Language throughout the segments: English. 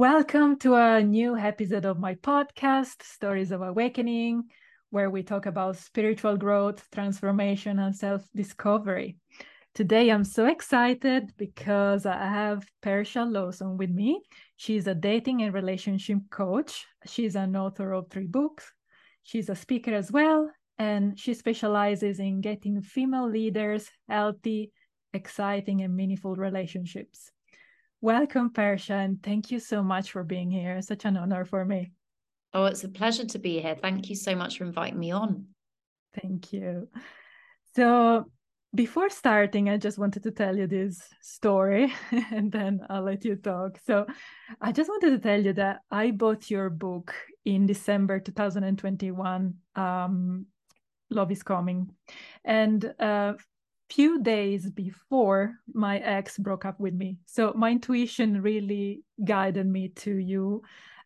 Welcome to a new episode of my podcast, Stories of Awakening, where we talk about spiritual growth, transformation, and self discovery. Today, I'm so excited because I have Persia Lawson with me. She's a dating and relationship coach. She's an author of three books. She's a speaker as well, and she specializes in getting female leaders healthy, exciting, and meaningful relationships. Welcome, Persia, and thank you so much for being here. Such an honor for me. Oh, it's a pleasure to be here. Thank you so much for inviting me on. Thank you. So, before starting, I just wanted to tell you this story and then I'll let you talk. So, I just wanted to tell you that I bought your book in December 2021. Um, Love is Coming. And uh, few days before my ex broke up with me. So my intuition really guided me to you.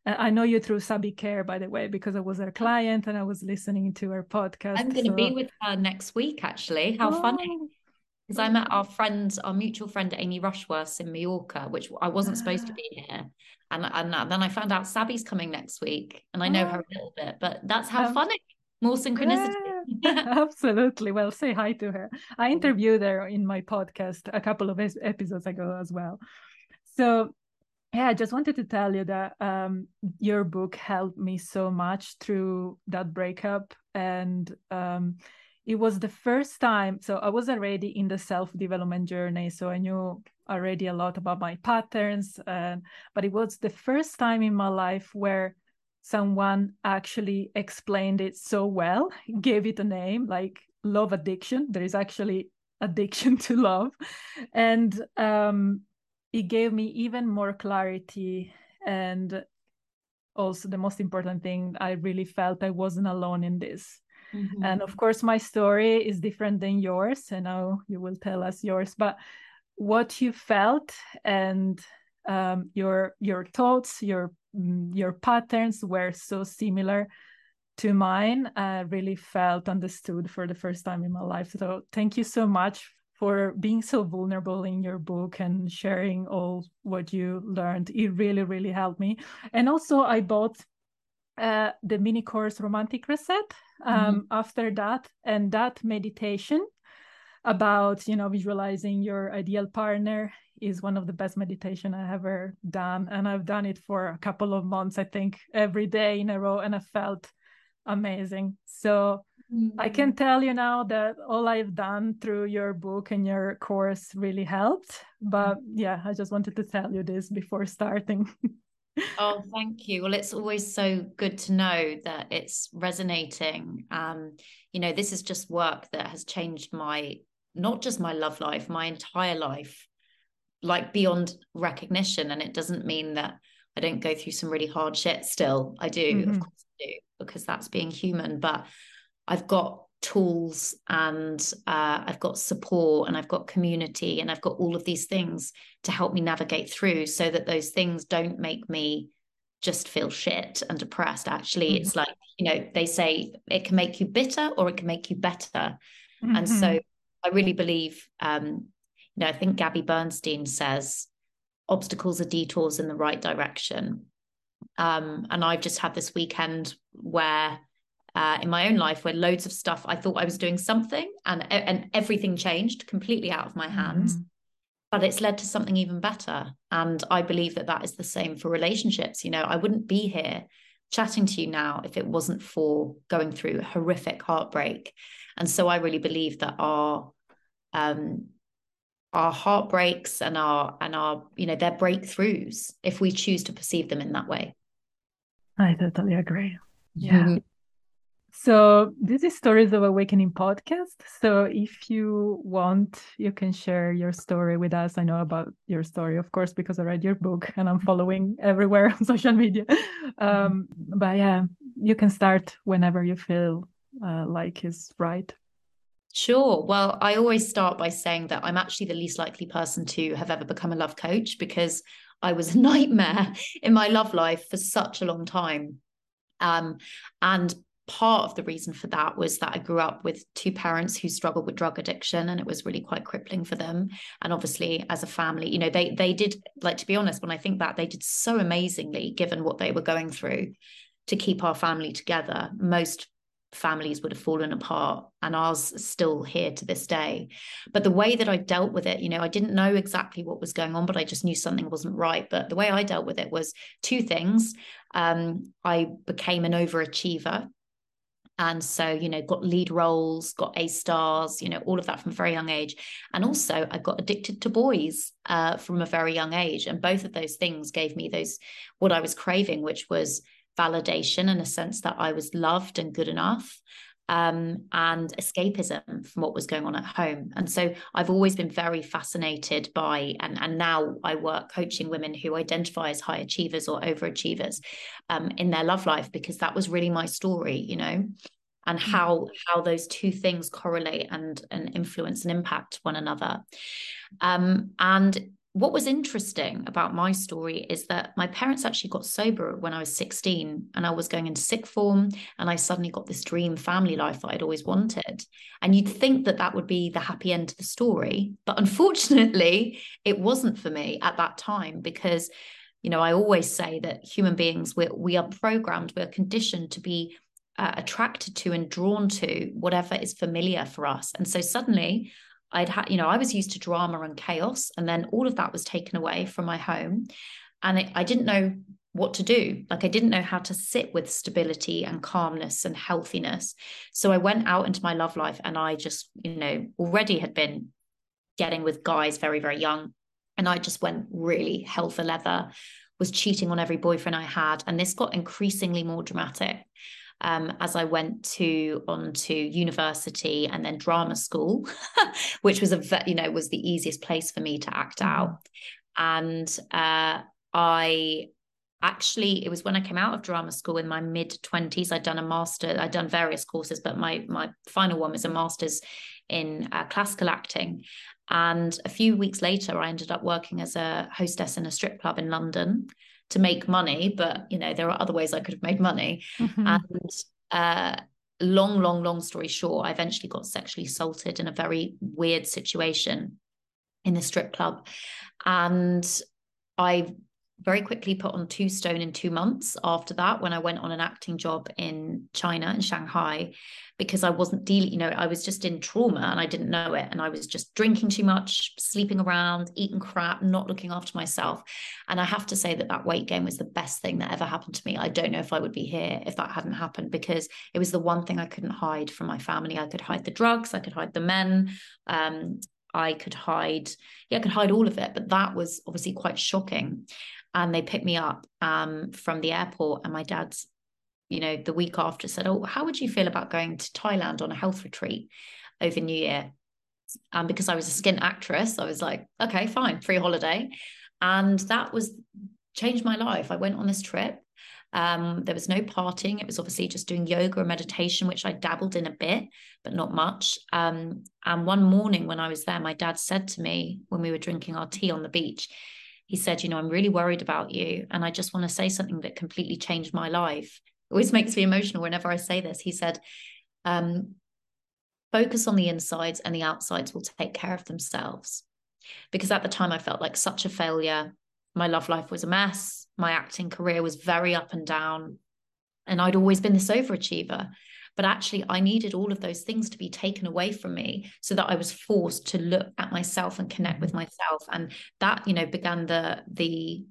Uh, I know you through Sabi Care, by the way, because I was her client and I was listening to her podcast. I'm going to so... be with her next week, actually. How oh. funny. Because I met our friend, our mutual friend Amy Rushworth in Mallorca, which I wasn't supposed to be here. And, and then I found out Sabi's coming next week and I know oh. her a little bit, but that's how um, funny. More synchronicity. Yeah Absolutely. Well, say hi to her. I interviewed her in my podcast a couple of episodes ago as well. So, yeah, I just wanted to tell you that um, your book helped me so much through that breakup. And um, it was the first time. So, I was already in the self development journey. So, I knew already a lot about my patterns. And, but it was the first time in my life where someone actually explained it so well, gave it a name like love addiction. There is actually addiction to love. And um, it gave me even more clarity. And also, the most important thing, I really felt I wasn't alone in this. Mm-hmm. And of course, my story is different than yours. And now you will tell us yours. But what you felt and um, your your thoughts, your your patterns were so similar to mine i really felt understood for the first time in my life. So thank you so much for being so vulnerable in your book and sharing all what you learned. It really really helped me. And also i bought uh, the mini course romantic reset um, mm-hmm. after that and that meditation about you know visualizing your ideal partner is one of the best meditation I ever done, and I've done it for a couple of months. I think every day in a row, and I felt amazing. So mm-hmm. I can tell you now that all I've done through your book and your course really helped. But yeah, I just wanted to tell you this before starting. oh, thank you. Well, it's always so good to know that it's resonating. Um, you know, this is just work that has changed my not just my love life, my entire life like beyond recognition. And it doesn't mean that I don't go through some really hard shit still. I do, mm-hmm. of course I do, because that's being human. But I've got tools and uh, I've got support and I've got community and I've got all of these things to help me navigate through so that those things don't make me just feel shit and depressed. Actually, mm-hmm. it's like, you know, they say it can make you bitter or it can make you better. Mm-hmm. And so I really believe um, you know, I think Gabby Bernstein says obstacles are detours in the right direction. Um, and I've just had this weekend where uh, in my own life where loads of stuff I thought I was doing something and and everything changed completely out of my hands. Mm. But it's led to something even better. And I believe that that is the same for relationships. You know, I wouldn't be here chatting to you now if it wasn't for going through horrific heartbreak. And so I really believe that our um, our heartbreaks and our and our you know their breakthroughs if we choose to perceive them in that way. I totally agree. Yeah. Mm-hmm. so this is stories of awakening podcast. So if you want you can share your story with us. I know about your story of course because i read your book and i'm following everywhere on social media. Um, but yeah you can start whenever you feel uh, like is right Sure. Well, I always start by saying that I'm actually the least likely person to have ever become a love coach because I was a nightmare in my love life for such a long time. Um, and part of the reason for that was that I grew up with two parents who struggled with drug addiction and it was really quite crippling for them and obviously as a family you know they they did like to be honest when I think back they did so amazingly given what they were going through to keep our family together most families would have fallen apart and ours still here to this day. But the way that i dealt with it you know i didn't know exactly what was going on but i just knew something wasn't right. But the way i dealt with it was two things. Um, i became an overachiever and so you know got lead roles got a stars you know all of that from a very young age. And also i got addicted to boys uh, from a very young age. And both of those things gave me those what i was craving which was validation and a sense that I was loved and good enough um, and escapism from what was going on at home. And so I've always been very fascinated by, and, and now I work coaching women who identify as high achievers or overachievers um, in their love life, because that was really my story, you know, and mm. how how those two things correlate and and influence and impact one another. Um, and what was interesting about my story is that my parents actually got sober when I was 16 and I was going into sixth form and I suddenly got this dream family life that I'd always wanted. And you'd think that that would be the happy end to the story. But unfortunately, it wasn't for me at that time because, you know, I always say that human beings, we're, we are programmed, we're conditioned to be uh, attracted to and drawn to whatever is familiar for us. And so suddenly I'd had, you know, I was used to drama and chaos, and then all of that was taken away from my home. And it, I didn't know what to do. Like I didn't know how to sit with stability and calmness and healthiness. So I went out into my love life and I just, you know, already had been getting with guys very, very young. And I just went really hell for leather, was cheating on every boyfriend I had. And this got increasingly more dramatic um, as I went to on to university and then drama school, which was a you know was the easiest place for me to act mm-hmm. out. And uh, I actually it was when I came out of drama school in my mid 20s I'd done a master I'd done various courses but my my final one was a master's in uh, classical acting and a few weeks later I ended up working as a hostess in a strip club in London to make money, but you know, there are other ways I could have made money. Mm-hmm. And uh, long, long, long story short, I eventually got sexually assaulted in a very weird situation in the strip club. And I very quickly put on two stone in two months after that when I went on an acting job in China in Shanghai because I wasn't dealing, you know, I was just in trauma and I didn't know it. And I was just drinking too much, sleeping around, eating crap, not looking after myself. And I have to say that that weight gain was the best thing that ever happened to me. I don't know if I would be here if that hadn't happened because it was the one thing I couldn't hide from my family. I could hide the drugs, I could hide the men. Um, I could hide, yeah, I could hide all of it. But that was obviously quite shocking and they picked me up um, from the airport and my dad's you know the week after said oh how would you feel about going to thailand on a health retreat over new year and because i was a skin actress i was like okay fine free holiday and that was changed my life i went on this trip um, there was no partying. It was obviously just doing yoga and meditation, which I dabbled in a bit, but not much. Um, and one morning when I was there, my dad said to me when we were drinking our tea on the beach, he said, You know, I'm really worried about you. And I just want to say something that completely changed my life. It always makes me emotional whenever I say this. He said, um, Focus on the insides, and the outsides will take care of themselves. Because at the time, I felt like such a failure. My love life was a mess. My acting career was very up and down. And I'd always been this overachiever. But actually, I needed all of those things to be taken away from me so that I was forced to look at myself and connect with mm-hmm. myself. And that, you know, began the the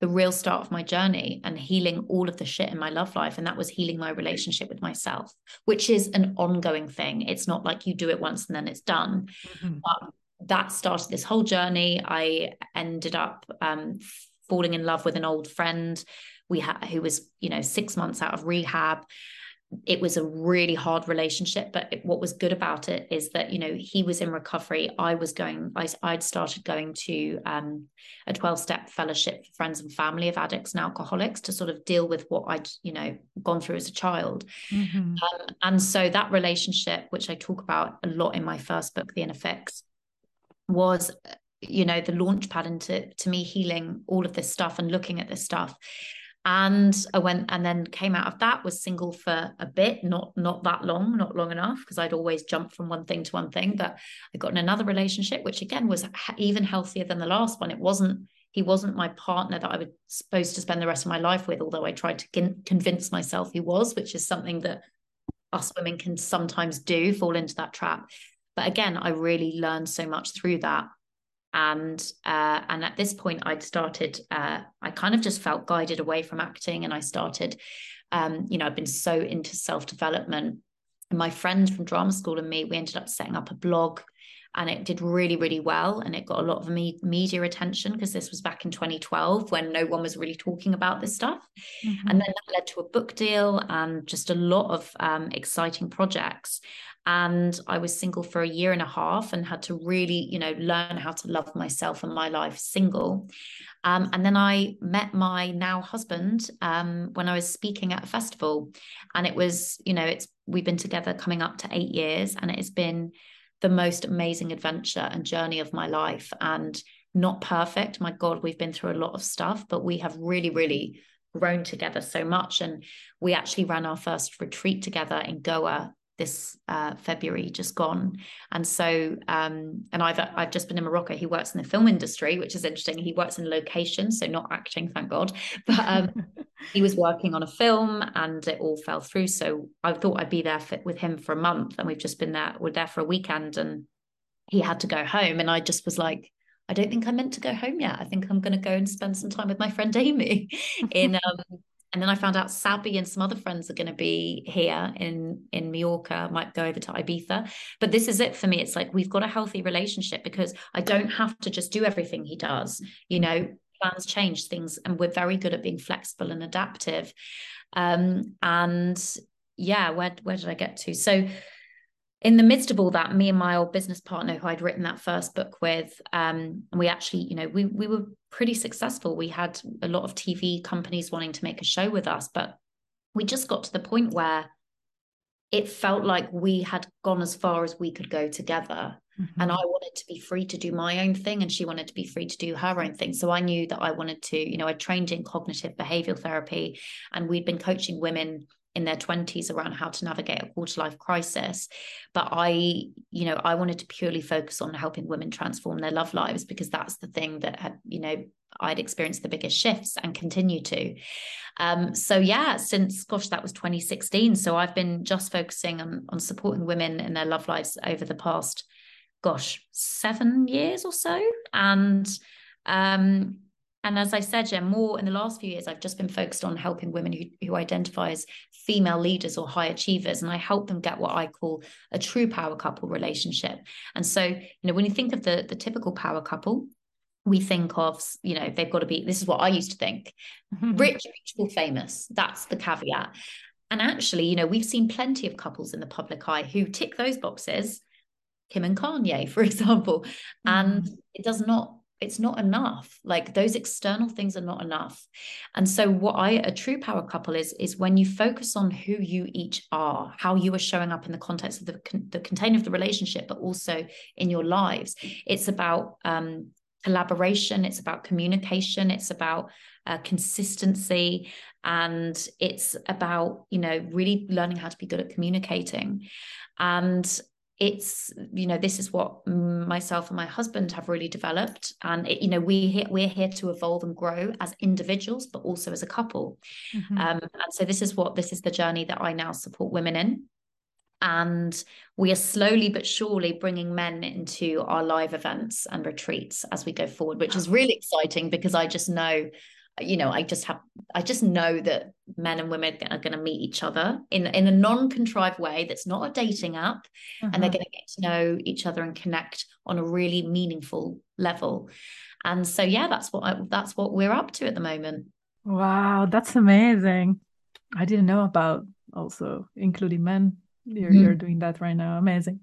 the real start of my journey and healing all of the shit in my love life. And that was healing my relationship with myself, which is an ongoing thing. It's not like you do it once and then it's done. Mm-hmm. But that started this whole journey. I ended up um, falling in love with an old friend we had who was, you know, six months out of rehab it was a really hard relationship but it, what was good about it is that you know he was in recovery. I was going I, i'd started going to um, a 12 step fellowship for friends and family of addicts and alcoholics to sort of deal with what i'd you know gone through as a child. Mm-hmm. um, and so that relationship which i talk about a lot in my first book the inner fix was you know the launch pad into to me healing all of this stuff and looking at this stuff and I went and then came out of that was single for a bit not not that long not long enough because I'd always jumped from one thing to one thing but I got in another relationship which again was even healthier than the last one. It wasn't he wasn't my partner that I was supposed to spend the rest of my life with although I tried to convince myself he was which is something that us women can sometimes do fall into that trap. But again I really learned so much through that and uh, and at this point i'd started uh, i kind of just felt guided away from acting and i started um, you know i've been so into self-development. And my friend from drama school and me we ended up setting up a blog and it did really really well and it got a lot of me- media attention because this was back in 2012 when no one was really talking about this stuff. Mm-hmm. and then that led to a book deal and just a lot of um, exciting projects and I was single for a year and a half and had to really, you know, learn how to love myself and my life single. Um, and then I met my now husband um, when I was speaking at a festival, and it was, you know, it's we've been together coming up to eight years, and it has been the most amazing adventure and journey of my life. And not perfect, my God, we've been through a lot of stuff, but we have really, really grown together so much. And we actually ran our first retreat together in Goa this uh, February just gone. And so, um, and I've I've just been in Morocco. He works in the film industry, which is interesting. He works in location, so not acting, thank God. But um, he was working on a film, and it all fell through. So I thought I'd be there for, with him for a month, and we've just been there. We're there for a weekend, and he had to go home, and I just was like. I don't think I'm meant to go home yet. I think I'm going to go and spend some time with my friend Amy in um, and then I found out Sabby and some other friends are going to be here in in Mallorca. Might go over to Ibiza, but this is it for me. It's like we've got a healthy relationship because I don't have to just do everything he does. You know, plans change things, and we're very good at being flexible and adaptive. Um, and yeah, where where did I get to? So in the midst of all that, me and my old business partner, who I'd written that first book with, um, and we actually, you know, we we were pretty successful. We had a lot of TV companies wanting to make a show with us, but we just got to the point where it felt like we had gone as far as we could go together. Mm-hmm. And I wanted to be free to do my own thing, and she wanted to be free to do her own thing. So I knew that I wanted to, you know, I trained in cognitive behavioral therapy, and we'd been coaching women in their 20s around how to navigate a quarter life crisis. But i you know i wanted to purely focus on helping women transform their love lives because that's the thing that had you know i'd experienced the biggest shifts and continue to. Um, so yeah since gosh that was 2016 so i've been just focusing on on supporting women in their love lives over the past gosh seven years or so. And um and as I said, yeah, more in the last few years, I've just been focused on helping women who, who identify as female leaders or high achievers. And I help them get what I call a true power couple relationship. And so, you know, when you think of the, the typical power couple, we think of, you know, they've got to be, this is what I used to think mm-hmm. rich, beautiful, famous. That's the caveat. And actually, you know, we've seen plenty of couples in the public eye who tick those boxes, Kim and Kanye, for example. Mm-hmm. And it does not it's not enough. Like those external things are not enough. And so what i a true power couple is is when you focus on who you each are how you are showing up in the context of the, the container of the relationship but also in your lives. It's about um, collaboration it's about communication it's about uh, consistency and it's about you know really learning how to be good at communicating. And it's you know this is what myself and my husband have really developed. And it, you know we we're here to evolve and grow as individuals but also as a couple. Mm-hmm. um, and so this is what this is the journey that i now support women in. And we are slowly but surely bringing men into our live events and retreats as we go forward which is really exciting because i just know you know i just have i just know that men and women are going to meet each other in in a non-contrived way that's not a dating app and they're uh-huh. going to get to know each other and connect on a really meaningful level and so yeah that's what I, that's what we're up to at the moment wow that's amazing i didn't know about also including men you're, mm-hmm. you're doing that right now amazing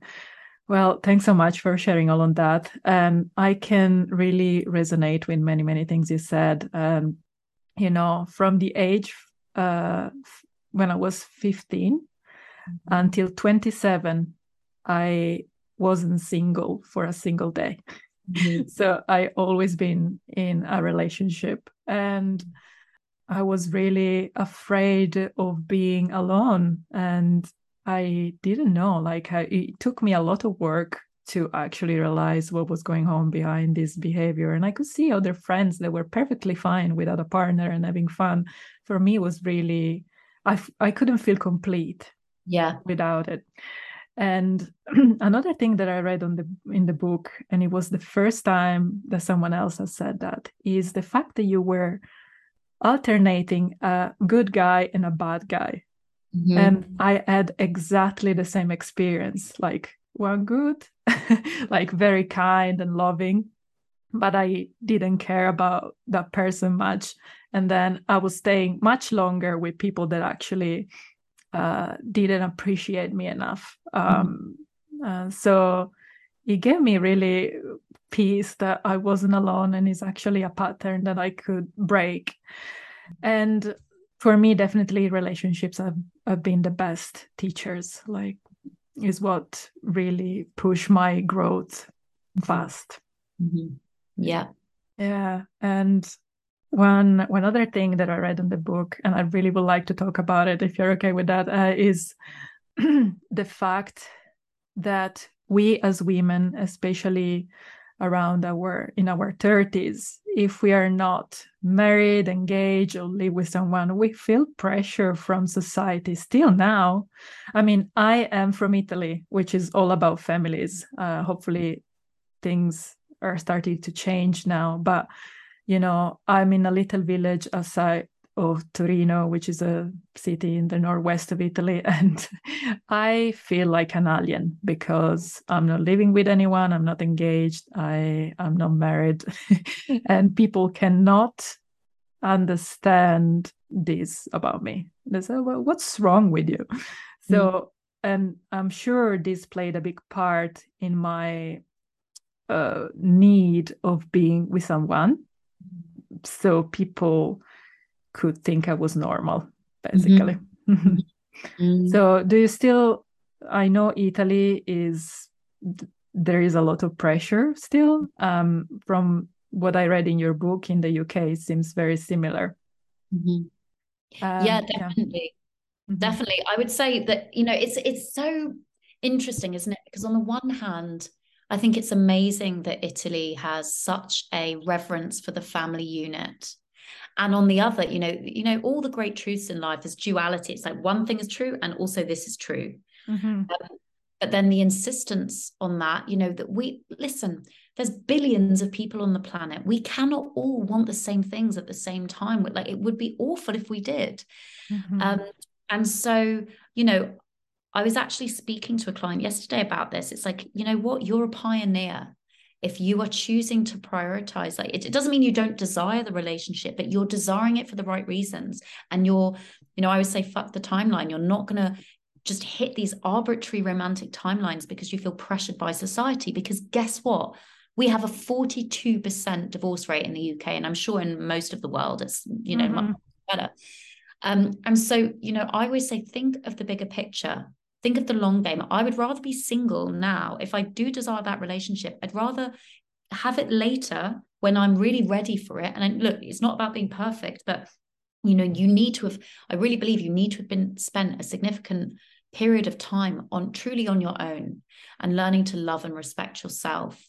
well, thanks so much for sharing all on that. And I can really resonate with many, many things you said. Um, you know, from the age uh, when I was 15 mm-hmm. until 27, I wasn't single for a single day. Mm-hmm. so I always been in a relationship and I was really afraid of being alone. And I didn't know, like, I, it took me a lot of work to actually realize what was going on behind this behavior. And I could see other friends that were perfectly fine without a partner and having fun. For me, was really, I, I couldn't feel complete yeah without it and another thing that i read on the in the book and it was the first time that someone else has said that is the fact that you were alternating a good guy and a bad guy mm-hmm. and i had exactly the same experience like one good like very kind and loving but i didn't care about that person much and then i was staying much longer with people that actually uh, didn't appreciate me enough. Mm-hmm. Um, mm-hmm. uh, so it gave me really peace that I wasn't alone and it's actually a pattern that I could break. And for me, definitely relationships have, have been the best teachers, like, is what really push my growth fast. Mm-hmm. Yeah. Yeah. And one one other thing that I read in the book, and I really would like to talk about it if you're okay with that, uh, is the fact that we as women, especially around our in our 30s, if we are not married, engaged, or live with someone, we feel pressure from society still now. I mean, I am from Italy, which is all about families. Uh, hopefully, things are starting to change now, but you know, I'm in a little village outside of Torino, which is a city in the northwest of Italy, and I feel like an alien because I'm not living with anyone, I'm not engaged, I am not married, and people cannot understand this about me. They say, well, what's wrong with you? So, mm. and I'm sure this played a big part in my uh, need of being with someone so people could think I was normal, basically. Mm-hmm. mm-hmm. So, do you still? I know Italy is there is a lot of pressure still. Um, from what I read in your book in the UK, it seems very similar. Mm-hmm. Um, yeah, definitely, yeah. Mm-hmm. definitely. I would say that you know it's it's so interesting, isn't it? Because on the one hand, I think it's amazing that Italy has such a reverence for the family unit. And on the other, you know, you know, all the great truths in life is duality. It's like one thing is true, and also this is true. Mm-hmm. Um, but then the insistence on that, you know, that we listen, there's billions of people on the planet. We cannot all want the same things at the same time. Like it would be awful if we did. Mm-hmm. Um, and so, you know, I was actually speaking to a client yesterday about this. It's like, you know what? You're a pioneer. If you are choosing to prioritize, like it, it doesn't mean you don't desire the relationship, but you're desiring it for the right reasons. And you're, you know, I would say, fuck the timeline. You're not going to just hit these arbitrary romantic timelines because you feel pressured by society. Because guess what? We have a 42% divorce rate in the UK. And I'm sure in most of the world, it's, you know, mm-hmm. much better. Um, and so, you know, I always say, think of the bigger picture think of the long game. I would rather be single now. If I do desire that relationship, I'd rather have it later when I'm really ready for it. And look, it's not about being perfect, but you know, you need to have, I really believe you need to have been spent a significant period of time on truly on your own and learning to love and respect yourself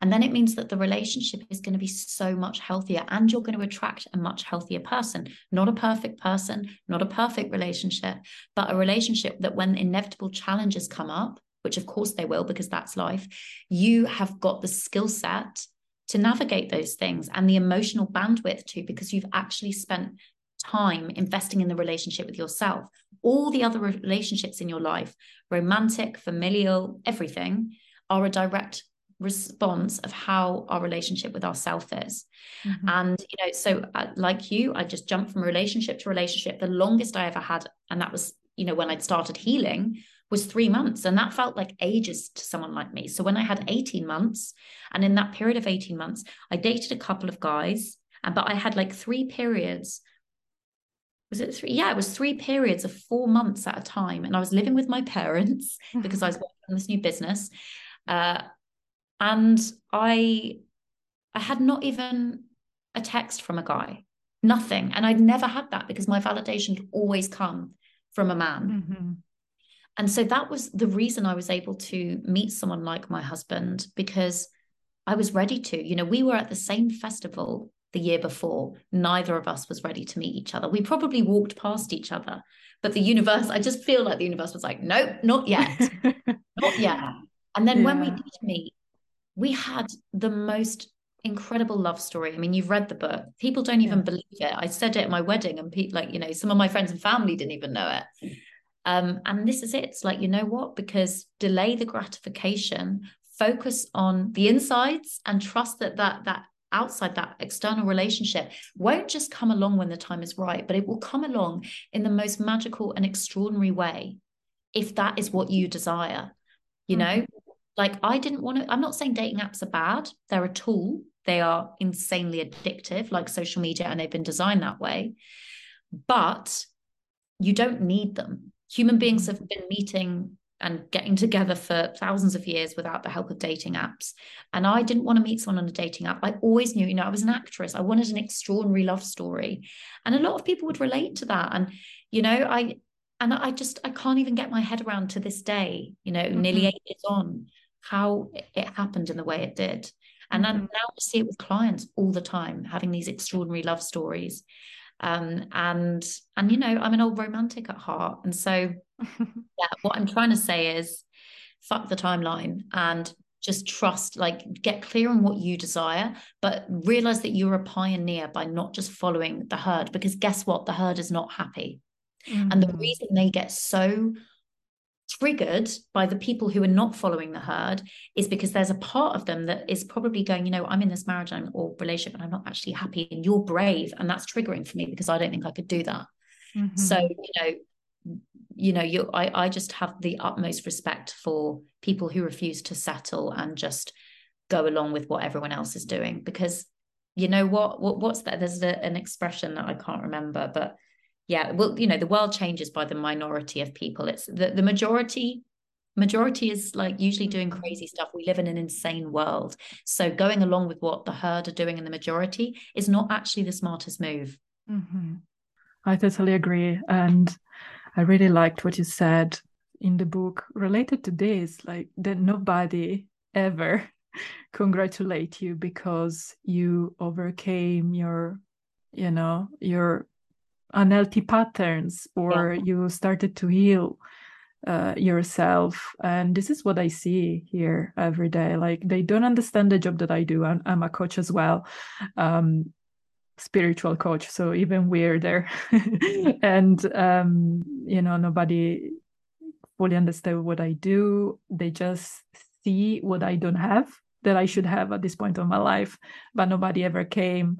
and then it mm. means that the relationship is going to be so much healthier and you're going to attract a much healthier person, not a perfect person, not a perfect relationship, but a relationship that when inevitable challenges come up, which of course they will because that's life, you have got the skill set to navigate those things and the emotional bandwidth too, because you've actually spent time investing in the relationship with yourself. All the other relationships in your life, romantic, familial, everything, are a direct response of how our relationship with ourself is mm-hmm. and you know so uh, like you i just jumped from relationship to relationship the longest i ever had and that was you know when i'd started healing was three months and that felt like ages to someone like me so when i had 18 months and in that period of 18 months i dated a couple of guys and but i had like three periods was it three? Yeah, it was three periods of four months at a time. And I was living with my parents because I was working on this new business. Uh, and i i had not even a text from a guy nothing. And I'd never had that because my validation always come from a man. Mm-hmm. And so that was the reason I was able to meet someone like my husband because I was ready to. You know, we were at the same festival the year before. Neither of us was ready to meet each other. We probably walked past each other, but the universe, I just feel like the universe was like, nope, not yet, not yet. And then yeah. when we did meet, we had the most incredible love story. I mean, you've read the book. People don't even yeah. believe it. I said it at my wedding, and people, like, you know, some of my friends and family didn't even know it. Um, and this is it. It's like, you know what? Because delay the gratification, focus on the insides, and trust that that that outside that external relationship won't just come along when the time is right, but it will come along in the most magical and extraordinary way if that is what you desire. You mm-hmm. know, like I didn't want to, I'm not saying dating apps are bad, they're a tool, they are insanely addictive, like social media, and they've been designed that way. But you don't need them. Human beings mm-hmm. have been meeting and getting together for thousands of years without the help of dating apps. And I didn't want to meet someone on a dating app. I always knew, you know, I was an actress. I wanted an extraordinary love story. And a lot of people would relate to that. And, you know, I, and I just, I can't even get my head around to this day, you know, mm-hmm. nearly eight years on, how it happened in the way it did. And mm-hmm. I now see it with clients all the time, having these extraordinary love stories. Um, and and you know, I'm an old romantic at heart. And so yeah, what I'm trying to say is fuck the timeline and just trust, like get clear on what you desire, but realize that you're a pioneer by not just following the herd, because guess what? The herd is not happy. Mm-hmm. And the mm-hmm. reason they get so triggered by the people who are not following the herd is because there's a part of them that is probably going, you know, I'm in this marriage or relationship and I'm not actually happy and you're brave. And that's triggering for me because I don't think I could do that. Mm-hmm. So, you know, you know, you I, I just have the utmost respect for people who refuse to settle and just go along with what everyone else is doing because you know what, what what's that there's a, an expression that I can't remember but yeah well you know the world changes by the minority of people it's the, the majority majority is like usually doing mm-hmm. crazy stuff we live in an insane world so going along with what the herd are doing in the majority is not actually the smartest move mm-hmm. i totally agree and i really liked what you said in the book related to this like that nobody ever congratulate you because you overcame your you know your unhealthy patterns or yeah. you started to heal uh, yourself. And this is what i see here every day. Like they don't understand the job that i do. I'm, I'm a coach as well um, spiritual coach so even weirder. And um, you know nobody fully understand what i do. They just see what i don't have that i should have at this point of my life but nobody ever came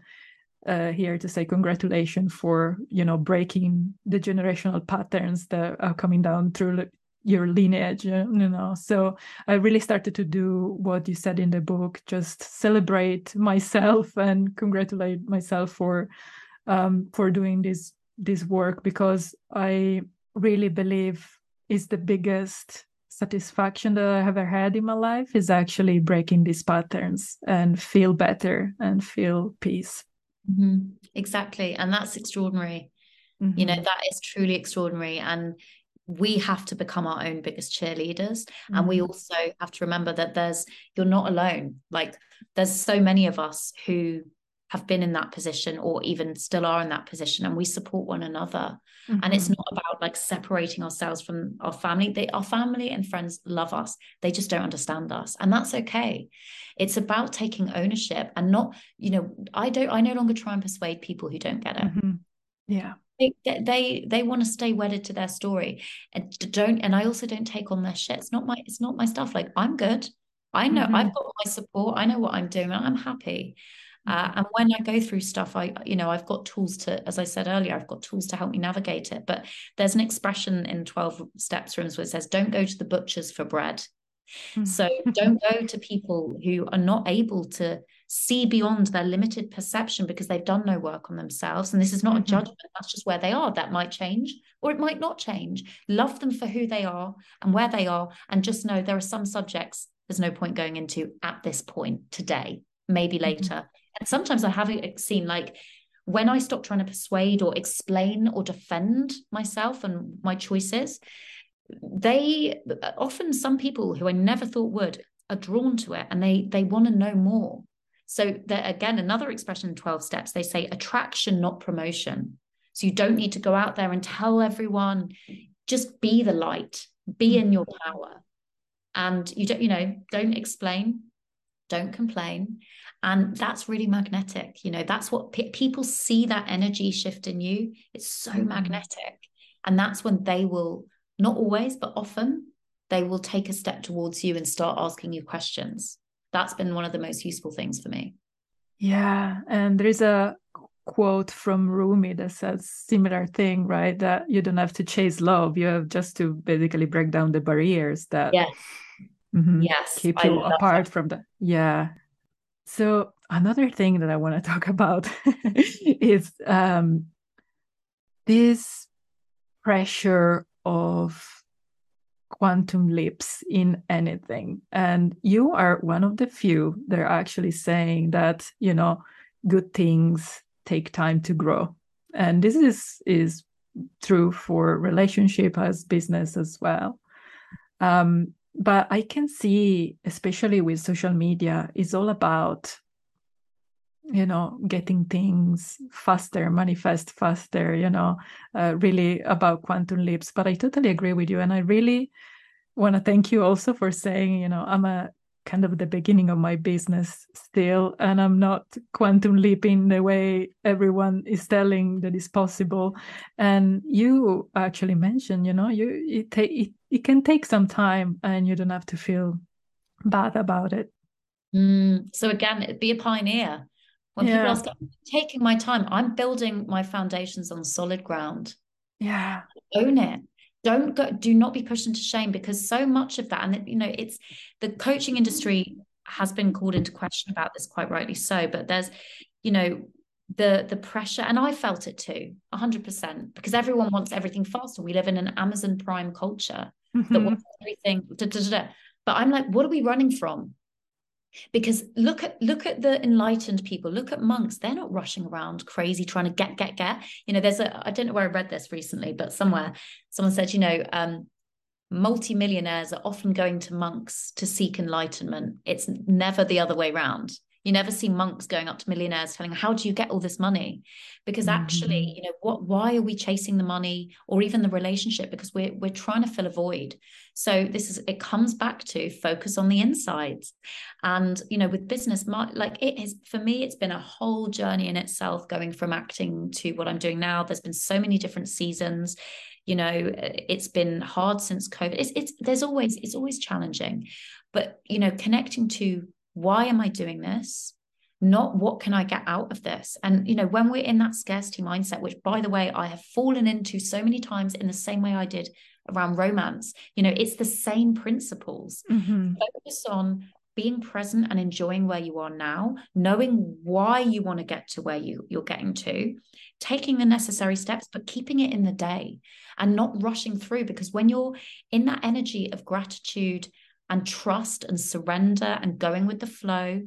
uh, here to say congratulations for you know breaking the generational patterns that are coming down through your lineage you know. So i really started to do what you said in the book just celebrate myself and congratulate myself for um, for doing this this work because i really believe is the biggest satisfaction that i have ever had in my life is actually breaking these patterns and feel better and feel peace Mm-hmm. Exactly. And that's extraordinary. Mm-hmm. You know, mm-hmm. that is truly extraordinary. And we have to become our own biggest cheerleaders. Mm-hmm. And we mm-hmm. also have to remember that there's, you're not alone. Like, there's so many of us who have been in that position or even still are in that position and we support one another. Mm-hmm. and it's mm-hmm. not about like separating ourselves from our family. They our family and friends love us. They just don't understand us and that's okay. It's about taking ownership and not you know i don't i no longer try and persuade people who don't get it. Mm-hmm. yeah. They, they they want to stay wedded to their story and don't and i also don't take on their shit. It's not my it's not my stuff. Like i'm good. I know mm-hmm. i've got my support. I know what i'm doing and i'm happy uh, and when I go through stuff, I, you know, I've got tools to, as I said earlier, I've got tools to help me navigate it. But there's an expression in 12 steps rooms where it says, don't go to the butchers for bread. Mm-hmm. So don't go to people who are not able to see beyond their limited perception because they've done no work on themselves. And this is not mm-hmm. a judgment, that's just where they are. That might change or it might not change. Love them for who they are and where they are. And just know there are some subjects there's no point going into at this point today, maybe mm-hmm. And sometimes I have seen like when I stop trying to persuade or explain or defend myself and my choices, they often some people who I never thought would are drawn to it and they they want to know more. So that again, another expression in 12 steps, they say attraction, not promotion. So you don't need to go out there and tell everyone, just be the light, be in mm-hmm. your power. And you don't, you know, don't explain, don't complain. And that's really magnetic. You know, that's what pe- people see that energy shift in you. It's so mm-hmm. magnetic. And that's when they will, not always, but often, they will take a step towards you and start asking you questions. That's been one of the most useful things for me. Yeah. And there is a quote from Rumi that says similar thing, right? That you don't have to chase love. You have just to basically break down the barriers that yes. Mm-hmm, yes. keep you apart that. from the yeah. So another thing that I want to talk about is um, this pressure of quantum leaps in anything. And you are one of the few that are actually saying that, you know, good things take time to grow. And this is is true for relationship as business as well. Um, but I can see, especially with social media, it's all about you know getting things faster manifest faster you know uh, really about quantum leaps. But i totally agree with you and i really want to thank you also for saying you know i'm a kind of the beginning of my business still and i'm not quantum leaping the way everyone is telling that is possible. And you actually mentioned you know you it, ta- it, it can take some time and you don't have to feel bad about it. Mm, so again be a pioneer. When yeah. people ask i'm taking my time i'm building my foundations on solid ground. Yeah. Own it don't go do not be pushed into shame because so much of that and you know it's the coaching industry has been called into question about this quite rightly so but there's you know the the pressure and i felt it too 100% because everyone wants everything fast and we live in an amazon prime culture mm-hmm. that wants everything da, da, da, but i'm like what are we running from because look at look at the enlightened people look at monks. They're not rushing around crazy trying to get get get. You know there's a i don't know where i read this recently but somewhere someone said you know um multimillionaires are often going to monks to seek enlightenment. It's never the other way around you never see monks going up to millionaires telling how do you get all this money? Because actually mm-hmm. you know what why are we chasing the money or even the relationship? Because we're we're trying to fill a void. So this is it comes back to focus on the insides. And you know with business my, like it is for me it's been a whole journey in itself going from acting to what i'm doing now. There's been so many different seasons. You know it's been hard since covid. It's it's there's always it's always challenging. But you know connecting to why am I doing this? Not what can I get out of this? And, you know, when we're in that scarcity mindset, which by the way, I have fallen into so many times in the same way I did around romance, you know, it's the same principles. Mm-hmm. Focus on being present and enjoying where you are now, knowing why you want to get to where you, you're getting to, taking the necessary steps, but keeping it in the day and not rushing through. Because when you're in that energy of gratitude and trust and surrender and going with the flow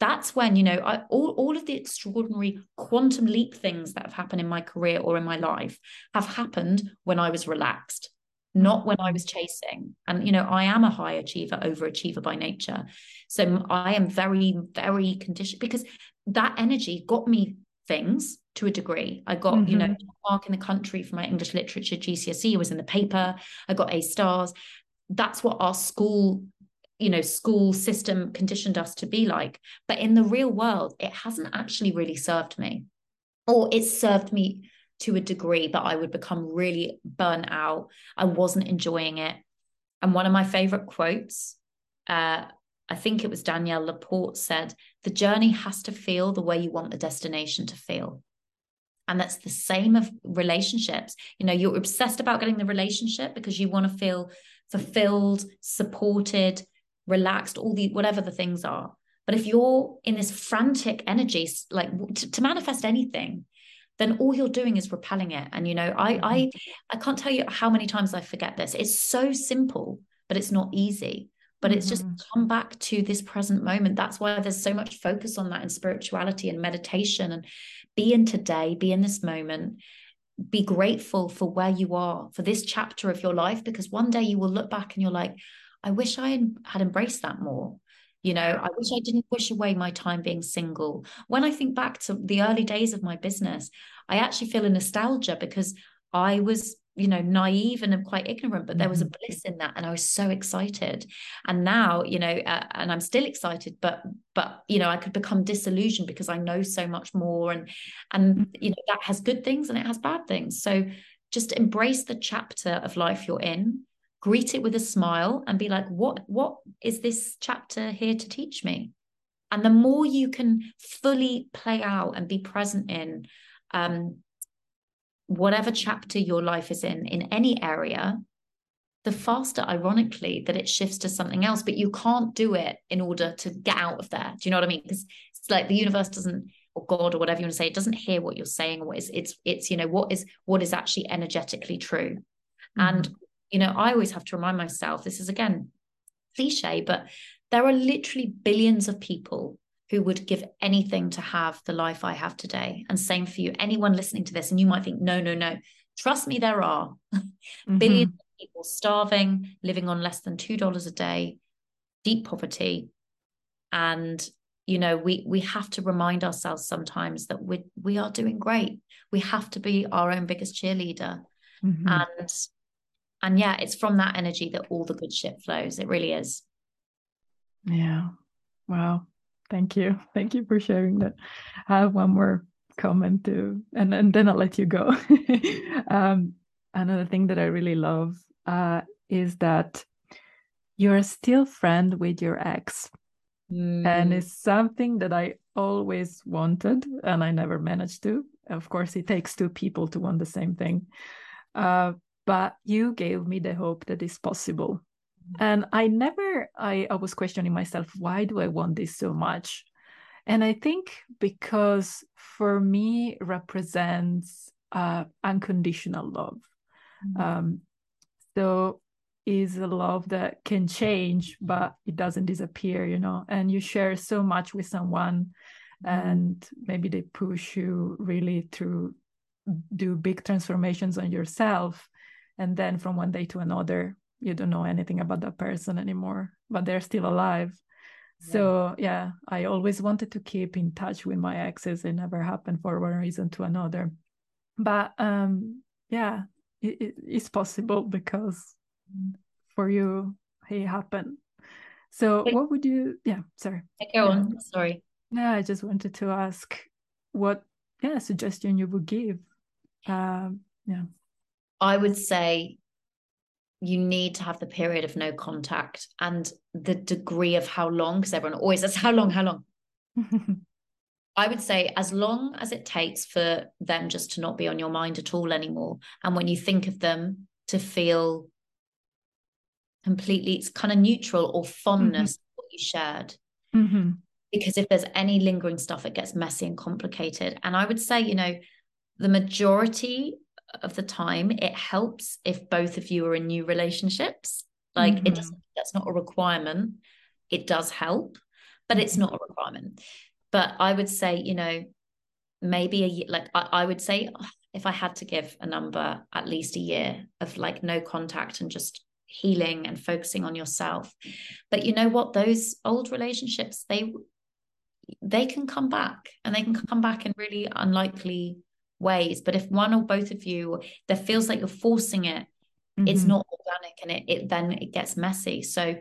that's when you know I, all, all of the extraordinary quantum leap things that have happened in my career or in my life have happened when i was relaxed not when i was chasing and you know i am a high achiever overachiever by nature so i am very very conditioned because that energy got me things to a degree. I got, mm-hmm. you know, mm-hmm. mark in the country for my English literature GCSE. Was in the paper. I got A stars that's what our school you know school system conditioned us to be like. But in the real world it hasn't actually really served me. Or it served me to a degree but i would become really burnt out. I wasn't enjoying it. And one of my favorite quotes uh, i think it was danielle laporte said the journey has to feel the way you want the destination to feel. And that's the same of relationships. You know you're obsessed about getting the relationship because you want to feel fulfilled, supported, relaxed, all the whatever the things are. But if you're in this frantic energy, like to, to manifest anything, then all you're doing is repelling it. And you know, I I mm-hmm. I can't tell you how many times I forget this. It's so simple, but it's not easy. but it's just mm-hmm. come back to this present moment that's why there's so much focus on that in spirituality and meditation and be in today be in this moment be grateful for where you are for this chapter of your life because one day you will look back and you're like i wish i had embraced that more. You know i wish i didn't wish away my time being single. When i think back to the early days of my business i actually feel a nostalgia because i was you know naive and quite ignorant but there was a mm-hmm. bliss in that and i was so excited and now you know uh, and i'm still excited but but you know i could become disillusioned because i know so much more and and mm-hmm. you know that has good things and it has bad things so just embrace the chapter of life you're in greet it with a smile and be like what what is this chapter here to teach me and the more you can fully play out and be present in um whatever chapter your life is in, in any area, the faster, ironically, that it shifts to something else. But you can't do it in order to get out of there. Do you know what I mean? Because it's like the universe doesn't, or God, or whatever you want to say, it doesn't hear what you're saying, or what is it's it's you know what is what is actually energetically true. Mm-hmm. And you know, I always have to remind myself. This is again cliche, but there are literally billions of people who would give anything to have the life I have today. And same for you. Anyone listening to this, and you might think, no, no, no. Trust me, there are mm-hmm. billions of people starving, living on less than $2 a day, deep poverty. And you know we we have to remind ourselves sometimes that we we are doing great we have to be our own biggest cheerleader mm-hmm. and and yeah it's from that energy that all the good shit flows it really is yeah wow Thank you. Thank you for sharing that. I have one more comment too, and, and then I'll let you go. um, another thing that I really love uh, is that you're still friend with your ex. Mm. And it's something that I always wanted and I never managed to. Of course, it takes two people to want the same thing. Uh, but you gave me the hope that is possible and i never I, I was questioning myself why do i want this so much and i think because for me represents uh, unconditional love mm-hmm. um, so is a love that can change but it doesn't disappear you know and you share so much with someone mm-hmm. and maybe they push you really to do big transformations on yourself and then from one day to another you don't know anything about that person anymore but they're still alive. Yeah. so yeah i always wanted to keep in touch with my exes. It never happened for one reason to another. But um yeah it, it, it's possible because for you it happened. So what would you yeah sorry. Go on sorry. yeah i just wanted to ask what yeah suggestion you would give. Um yeah. I would say you need to have the period of no contact and the degree of how long, because everyone always says, How long? How long? I would say as long as it takes for them just to not be on your mind at all anymore. And when you think of them, to feel completely, it's kind of neutral or fondness mm-hmm. what you shared. Mm-hmm. Because if there's any lingering stuff, it gets messy and complicated. And I would say, you know, the majority of the time it helps if both of you are in new relationships. Like mm-hmm. it doesn't that's not a requirement. It does help but it's not a requirement. But i would say you know maybe a year like I, I would say if i had to give a number at least a year of like no contact and just healing and focusing on yourself. But you know what? Those old relationships they they can come back and they can come back in really unlikely ways but if one or both of you that feels like you're forcing it mm-hmm. it's not organic and it, it then it gets messy so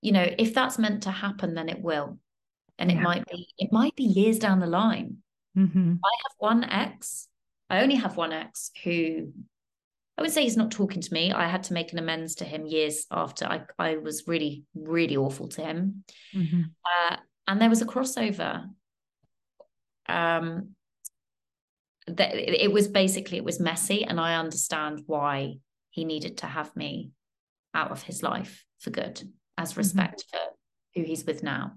you know if that's meant to happen then it will and yeah. it might be it might be years down the line mm-hmm. i have one ex i only have one ex who i would say he's not talking to me i had to make an amends to him years after i, I was really really awful to him mm-hmm. uh, and there was a crossover um that it was basically it was messy and i understand why he needed to have me out of his life for good as mm-hmm. respect mm-hmm. for who he's with now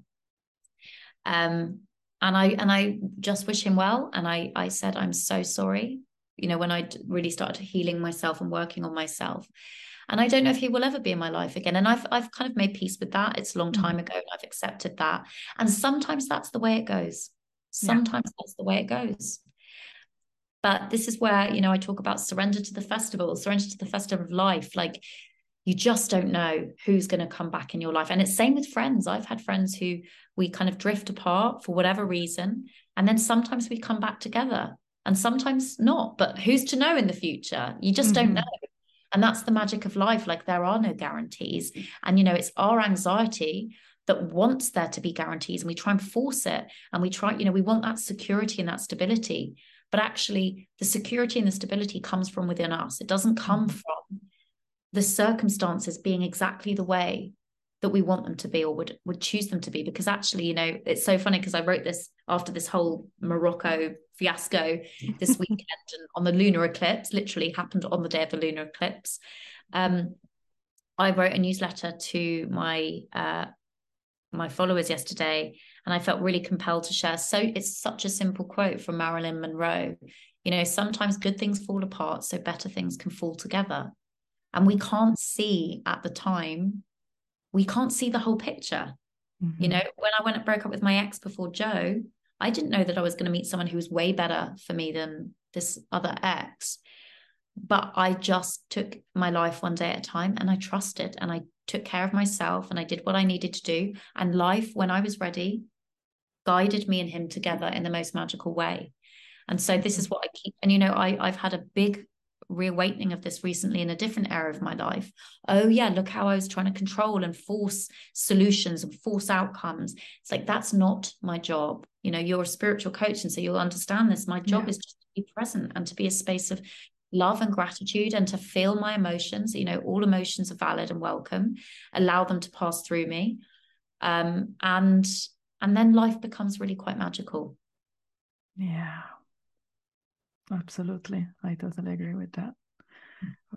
um and i and i just wish him well and i i said i'm so sorry you know when i really started healing myself and working on myself and I don't know if he will ever be in my life again. And I've I've kind of made peace with that. It's a long time mm-hmm. ago, and I've accepted that. And sometimes that's the way it goes. Sometimes yeah. that's the way it goes. But this is where you know I talk about surrender to the festival, surrender to the festival of life. Like you just don't know who's going to come back in your life. And it's same with friends. I've had friends who we kind of drift apart for whatever reason, and then sometimes we come back together, and sometimes not. But who's to know in the future? You just mm-hmm. don't know and that's the magic of life. Like there are no guarantees. And, you know, it's our anxiety that wants there to be guarantees and we try and force it. And we try, you know, we want that security and that stability. But actually, the security and the stability comes from within us. It doesn't come mm-hmm. from the circumstances being exactly the way that we want them to be or would would choose them to be because actually you know it's so funny because I wrote this after this whole Morocco fiasco this weekend and on the lunar eclipse literally happened on the day of the lunar eclipse um, I wrote a newsletter to my uh, my followers yesterday and I felt really compelled to share so it's such a simple quote from Marilyn Monroe you know sometimes good things fall apart so better things can fall together and we can't see at the time we can't see the whole picture. Mm-hmm. You know, when I went and broke up with my ex before Joe, I didn't know that I was going to meet someone who was way better for me than this other ex. But I just took my life one day at a time and I trusted and I took care of myself and I did what I needed to do. And life, when I was ready, guided me and him together in the most magical way. And so this is what I keep. And you know, I I've had a big reawakening of this recently in a different area of my life. Oh, yeah, look how I was trying to control and force solutions and force outcomes. It's like, that's not my job. You know, you're a spiritual coach, and so you'll understand this. My job yeah. is just to be present and to be a space of love and gratitude and to feel my emotions. You know, all emotions are valid and welcome, allow them to pass through me. Um, and and then life becomes really quite magical. Yeah. Absolutely. I totally agree with that.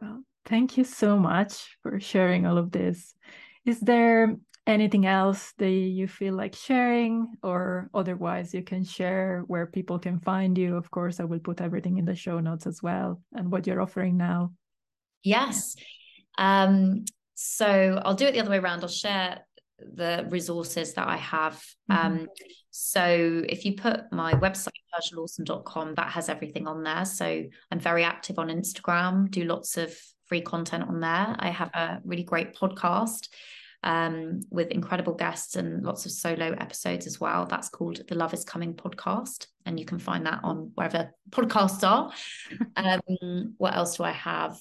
Well, thank you so much for sharing all of this. Is there anything else that you feel like sharing or otherwise you can share where people can find you? Of course, I will put everything in the show notes as well and what you're offering now. Yes. Um, so I'll do it the other way around. I'll share the resources that I have. Mm-hmm. Um, so if you put my website, persialawson.com, that has everything on there. So I'm very active on Instagram, do lots of free content on there. I have a really great podcast um, with incredible guests and lots of solo episodes as well. That's called the Love is Coming podcast. And you can find that on wherever podcasts are. um, what else do I have?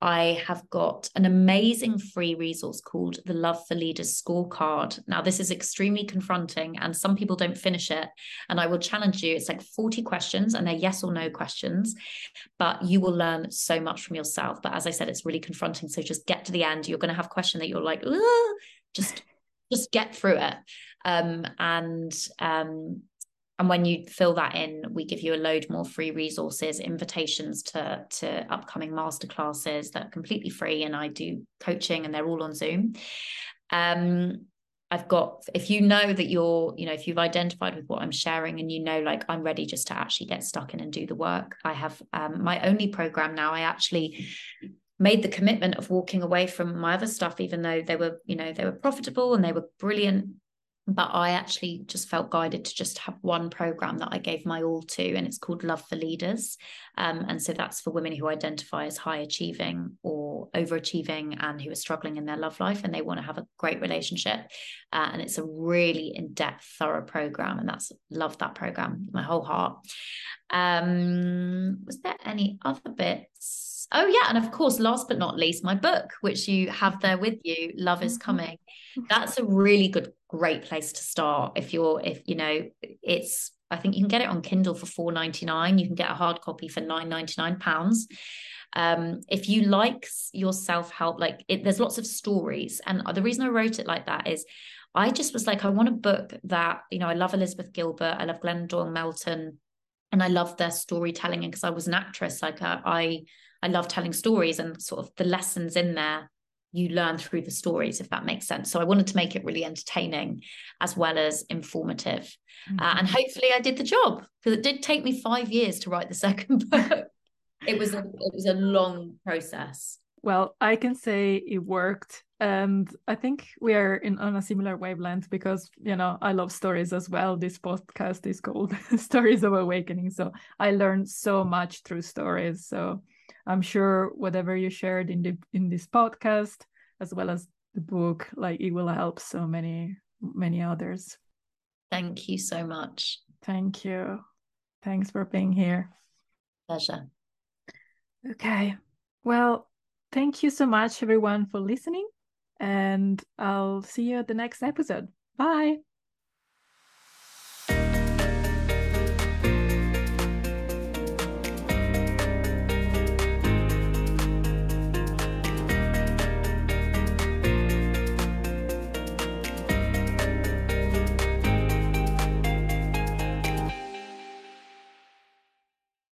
I have got an amazing free resource called the Love for Leaders Scorecard. Now, this is extremely confronting, and some people don't finish it. And I will challenge you. It's like 40 questions, and they're yes or no questions, but you will learn so much from yourself. But as I said, it's really confronting. So just get to the end. You're going to have a question that you're like, just just get through it. Um, and um, and when you fill that in we give you a load more free resources invitations to to upcoming masterclasses that are completely free and i do coaching and they're all on zoom um I've got, if you know that you're, you know, if you've identified with what I'm sharing and you know, like I'm ready just to actually get stuck in and do the work, I have um, my only program now. I actually made the commitment of walking away from my other stuff, even though they were, you know, they were profitable and they were brilliant but I actually just felt guided to just have one program that I gave my all to, and it's called Love for Leaders. Um, and so that's for women who identify as high achieving or overachieving and who are struggling in their love life and they want to have a great relationship. Uh, and it's a really in depth, thorough program. And that's love that program, my whole heart. Um, was there any other bits? Oh, yeah. And of course, last but not least, my book, which you have there with you, Love is mm-hmm. Coming. That's a really good, great place to start. If you're, if you know, it's, I think you can get it on Kindle for four ninety nine. You can get a hard copy for nine ninety nine pounds. Um, if you like your self help, like it, there's lots of stories. And the reason I wrote it like that is I just was like, I want a book that, you know, I love Elizabeth Gilbert, I love Glennon Doyle Melton, and I love their storytelling. And because I was an actress, like uh, I, I love telling stories and sort of the lessons in there you learn through the stories, if that makes sense. So I wanted to make it really entertaining as well as informative. Mm-hmm. Uh, and hopefully I did the job because it did take me five years to write the second book. it was a, it was a long process. well, I can say it worked. And I think we are in on a similar wavelength because, you know, I love stories as well. This podcast is called Stories of Awakening. So I learned so much through stories. So I'm sure whatever you shared in the in this podcast, as well as the book, like it will help so many, many others. Thank you so much. Thank you. Thanks for being here. Pleasure. Okay. Well, thank you so much, everyone, for listening. And I'll see you at the next episode. Bye.